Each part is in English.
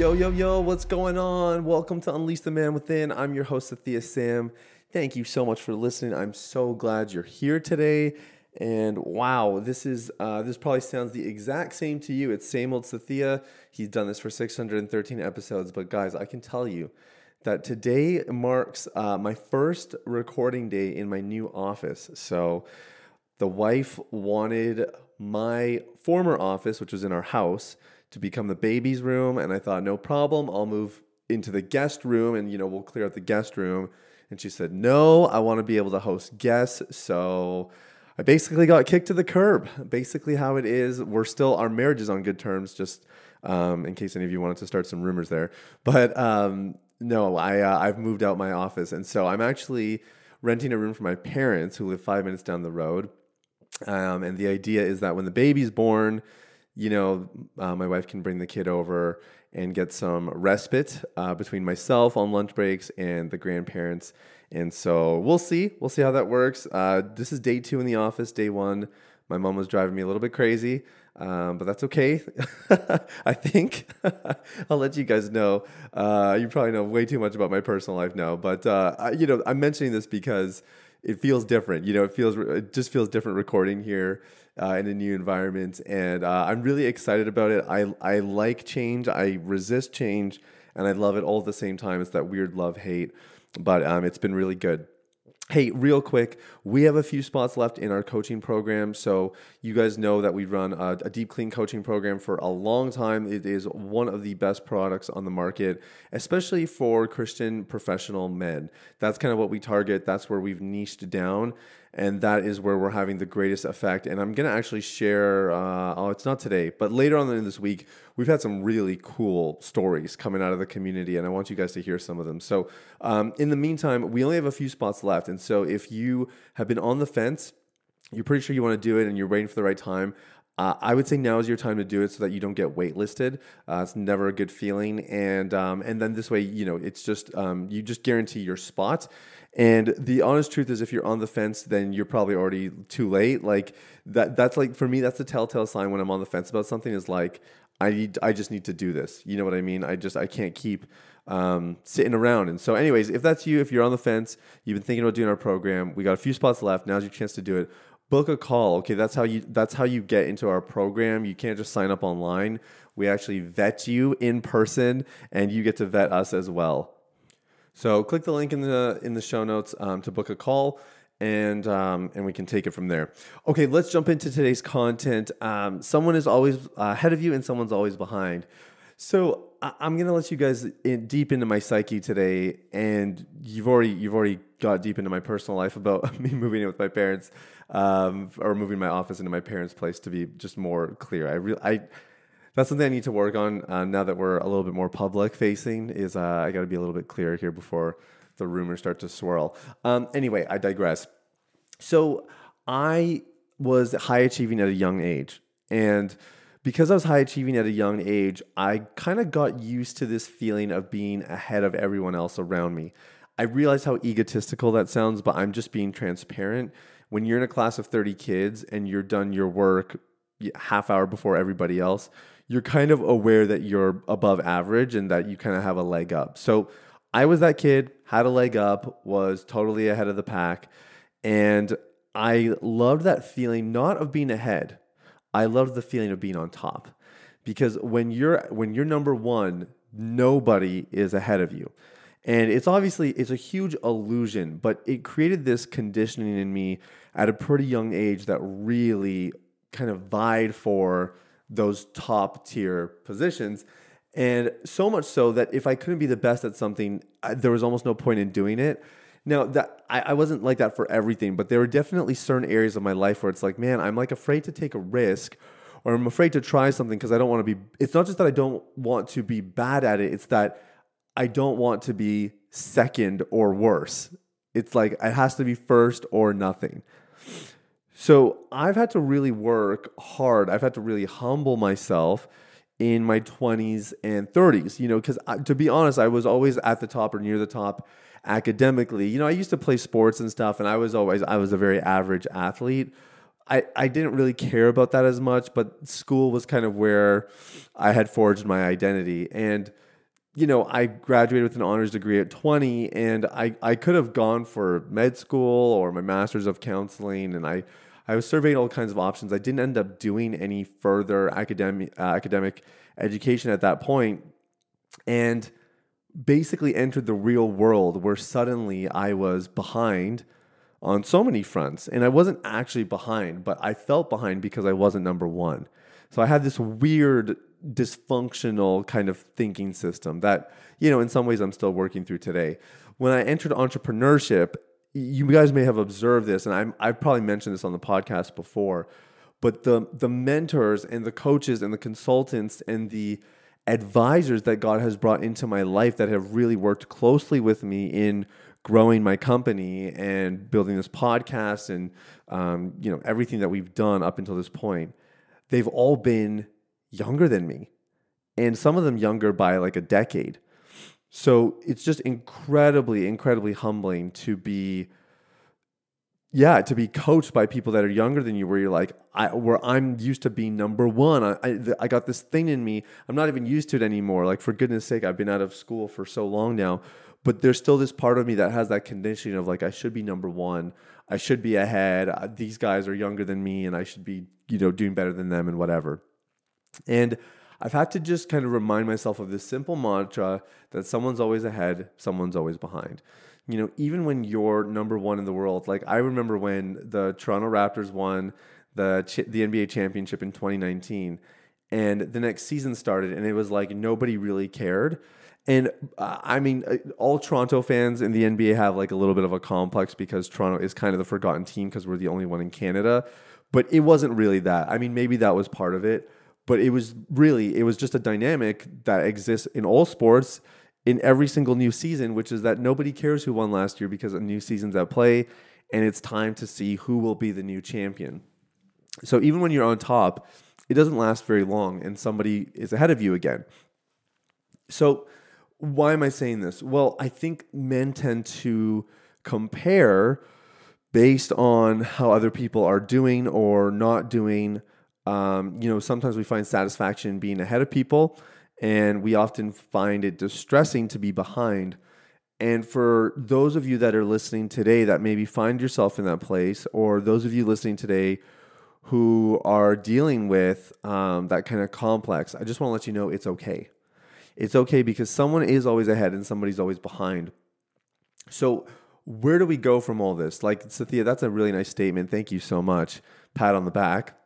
Yo, yo, yo, what's going on? Welcome to Unleash the Man Within. I'm your host, Sathiya Sam. Thank you so much for listening. I'm so glad you're here today. And wow, this is uh, this probably sounds the exact same to you. It's same old Sathiya. He's done this for 613 episodes. But guys, I can tell you that today marks uh, my first recording day in my new office. So the wife wanted my former office, which was in our house, to become the baby's room. And I thought, no problem, I'll move into the guest room and, you know, we'll clear out the guest room. And she said, no, I want to be able to host guests. So I basically got kicked to the curb. Basically, how it is. We're still, our marriage is on good terms, just um, in case any of you wanted to start some rumors there. But um, no, I, uh, I've moved out my office. And so I'm actually renting a room for my parents who live five minutes down the road. Um, and the idea is that when the baby's born, you know, uh, my wife can bring the kid over and get some respite uh, between myself on lunch breaks and the grandparents. And so we'll see. We'll see how that works. Uh, this is day two in the office. Day one, my mom was driving me a little bit crazy, um, but that's okay. I think I'll let you guys know. Uh, you probably know way too much about my personal life now, but uh, I, you know, I'm mentioning this because it feels different. You know, it feels it just feels different recording here uh, in a new environment, and uh, I'm really excited about it. I I like change. I resist change, and I love it all at the same time. It's that weird love hate, but um, it's been really good. Hey, real quick, we have a few spots left in our coaching program. So, you guys know that we run a, a, deep clean coaching program for a long time. It is one of the best products on the market, especially for Christian professional men. That's kind of what we target. That's where we've niched down and that is where we're having the greatest effect. And I'm gonna actually share. Uh, oh, it's not today, but later on in this week, we've had some really cool stories coming out of the community, and I want you guys to hear some of them. So, um, in the meantime, we only have a few spots left, and so if you have been on the fence, you're pretty sure you want to do it, and you're waiting for the right time. Uh, I would say now is your time to do it so that you don't get waitlisted. Uh, it's never a good feeling, and um, and then this way, you know, it's just um, you just guarantee your spot. And the honest truth is, if you're on the fence, then you're probably already too late. Like that. That's like for me, that's the telltale sign when I'm on the fence about something. Is like I need. I just need to do this. You know what I mean? I just I can't keep um, sitting around. And so, anyways, if that's you, if you're on the fence, you've been thinking about doing our program, we got a few spots left. Now's your chance to do it. Book a call. Okay, that's how you. That's how you get into our program. You can't just sign up online. We actually vet you in person, and you get to vet us as well. So click the link in the in the show notes um, to book a call, and um, and we can take it from there. Okay, let's jump into today's content. Um, someone is always ahead of you, and someone's always behind. So I- am gonna let you guys in deep into my psyche today, and you've already you've already got deep into my personal life about me moving in with my parents, um, or moving my office into my parents' place to be just more clear. I really I that's something I need to work on uh, now that we're a little bit more public facing. Is uh, I got to be a little bit clearer here before the rumors start to swirl. Um, anyway, I digress. So I was high achieving at a young age, and because I was high achieving at a young age, I kind of got used to this feeling of being ahead of everyone else around me. I realize how egotistical that sounds, but I'm just being transparent. When you're in a class of 30 kids and you're done your work half hour before everybody else, you're kind of aware that you're above average and that you kind of have a leg up. So I was that kid, had a leg up, was totally ahead of the pack. And I loved that feeling, not of being ahead. I loved the feeling of being on top. Because when you're when you're number one, nobody is ahead of you. And it's obviously it's a huge illusion, but it created this conditioning in me at a pretty young age that really kind of vied for those top tier positions. And so much so that if I couldn't be the best at something, I, there was almost no point in doing it. Now that I, I wasn't like that for everything, but there were definitely certain areas of my life where it's like, man, I'm like afraid to take a risk, or I'm afraid to try something because I don't want to be. It's not just that I don't want to be bad at it, it's that I don't want to be second or worse. It's like it has to be first or nothing. So I've had to really work hard. I've had to really humble myself in my 20s and 30s, you know, because to be honest, I was always at the top or near the top academically. You know, I used to play sports and stuff, and I was always, I was a very average athlete. I, I didn't really care about that as much, but school was kind of where I had forged my identity. And, you know, I graduated with an honors degree at 20, and I, I could have gone for med school or my master's of counseling, and I I was surveying all kinds of options. I didn't end up doing any further academic uh, academic education at that point, and basically entered the real world where suddenly I was behind on so many fronts, and I wasn't actually behind, but I felt behind because I wasn't number one. So I had this weird dysfunctional kind of thinking system that you know in some ways I'm still working through today. When I entered entrepreneurship you guys may have observed this, and I'm, I've probably mentioned this on the podcast before, but the the mentors and the coaches and the consultants and the advisors that God has brought into my life that have really worked closely with me in growing my company and building this podcast and um, you know everything that we've done up until this point, they've all been younger than me, and some of them younger by like a decade. So it's just incredibly, incredibly humbling to be, yeah, to be coached by people that are younger than you, where you're like, I, where I'm used to being number one. I, I, I got this thing in me. I'm not even used to it anymore. Like for goodness sake, I've been out of school for so long now, but there's still this part of me that has that conditioning of like, I should be number one. I should be ahead. These guys are younger than me, and I should be, you know, doing better than them and whatever. And I've had to just kind of remind myself of this simple mantra that someone's always ahead, someone's always behind. You know, even when you're number one in the world, like I remember when the Toronto Raptors won the the NBA championship in 2019, and the next season started, and it was like nobody really cared. And uh, I mean, uh, all Toronto fans in the NBA have like a little bit of a complex because Toronto is kind of the forgotten team because we're the only one in Canada. But it wasn't really that. I mean, maybe that was part of it but it was really it was just a dynamic that exists in all sports in every single new season which is that nobody cares who won last year because a new season's at play and it's time to see who will be the new champion. So even when you're on top it doesn't last very long and somebody is ahead of you again. So why am i saying this? Well i think men tend to compare based on how other people are doing or not doing um, you know, sometimes we find satisfaction being ahead of people, and we often find it distressing to be behind. And for those of you that are listening today that maybe find yourself in that place, or those of you listening today who are dealing with um, that kind of complex, I just want to let you know it's okay. It's okay because someone is always ahead and somebody's always behind. So, where do we go from all this? Like, Sathiya, that's a really nice statement. Thank you so much. Pat on the back.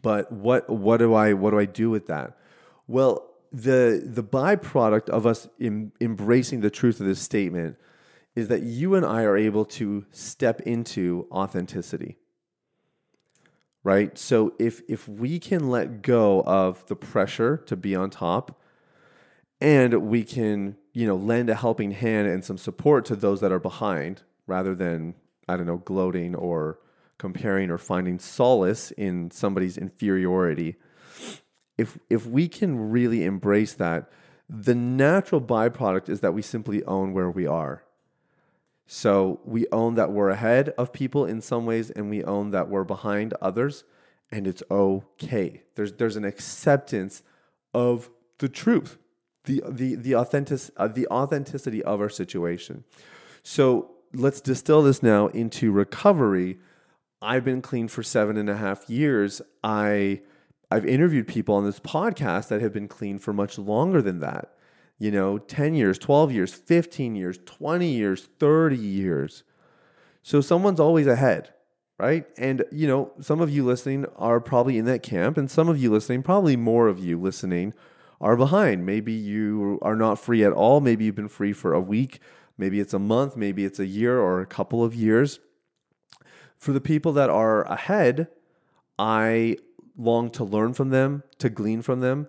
But what what do I what do I do with that? Well, the the byproduct of us em, embracing the truth of this statement is that you and I are able to step into authenticity. Right? So if if we can let go of the pressure to be on top and we can, you know, lend a helping hand and some support to those that are behind rather than I don't know, gloating or comparing or finding solace in somebody's inferiority, if if we can really embrace that, the natural byproduct is that we simply own where we are. So we own that we're ahead of people in some ways, and we own that we're behind others, and it's okay. There's there's an acceptance of the truth, the the the authentic uh, the authenticity of our situation. So let's distill this now into recovery I've been clean for seven and a half years. I I've interviewed people on this podcast that have been clean for much longer than that. You know, 10 years, 12 years, 15 years, 20 years, 30 years. So someone's always ahead, right? And, you know, some of you listening are probably in that camp, and some of you listening, probably more of you listening, are behind. Maybe you are not free at all. Maybe you've been free for a week. Maybe it's a month. Maybe it's a year or a couple of years. For the people that are ahead, I long to learn from them, to glean from them,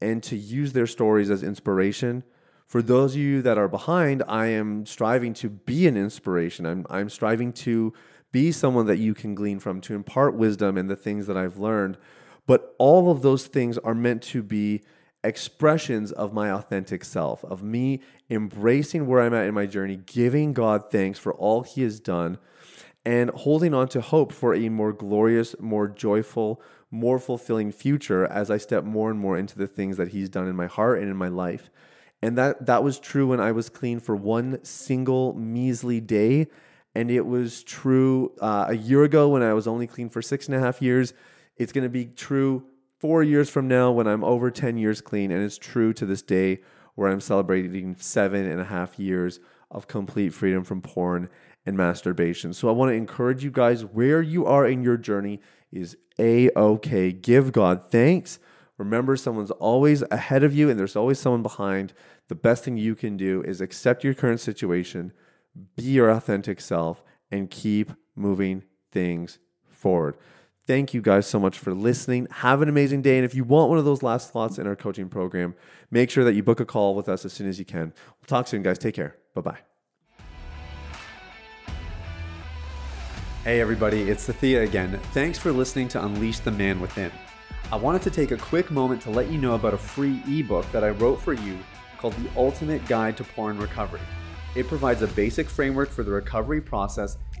and to use their stories as inspiration. For those of you that are behind, I am striving to be an inspiration. I'm, I'm striving to be someone that you can glean from, to impart wisdom and the things that I've learned. But all of those things are meant to be expressions of my authentic self, of me embracing where I'm at in my journey, giving God thanks for all He has done, and holding on to hope for a more glorious, more joyful, more fulfilling future as I step more and more into the things that He's done in my heart and in my life. And that, that was true when I was clean for one single measly day. And it was true uh, a year ago when I was only clean for six and a half years. It's going to be true four years from now when I'm over 10 years clean. And it's true to this day where I'm celebrating seven and a half years of complete freedom from porn and masturbation. So I want to encourage you guys where you are in your journey is a okay. Give God thanks. Remember, someone's always ahead of you and there's always someone behind. The best thing you can do is accept your current situation, be your authentic self, and keep moving things forward. Thank you guys so much for listening. Have an amazing day. And if you want one of those last slots in our coaching program, make sure that you book a call with us as soon as you can. We'll talk soon, guys. Take care. Bye bye. Hey, everybody, it's Thea again. Thanks for listening to Unleash the Man Within. I wanted to take a quick moment to let you know about a free ebook that I wrote for you called The Ultimate Guide to Porn Recovery. It provides a basic framework for the recovery process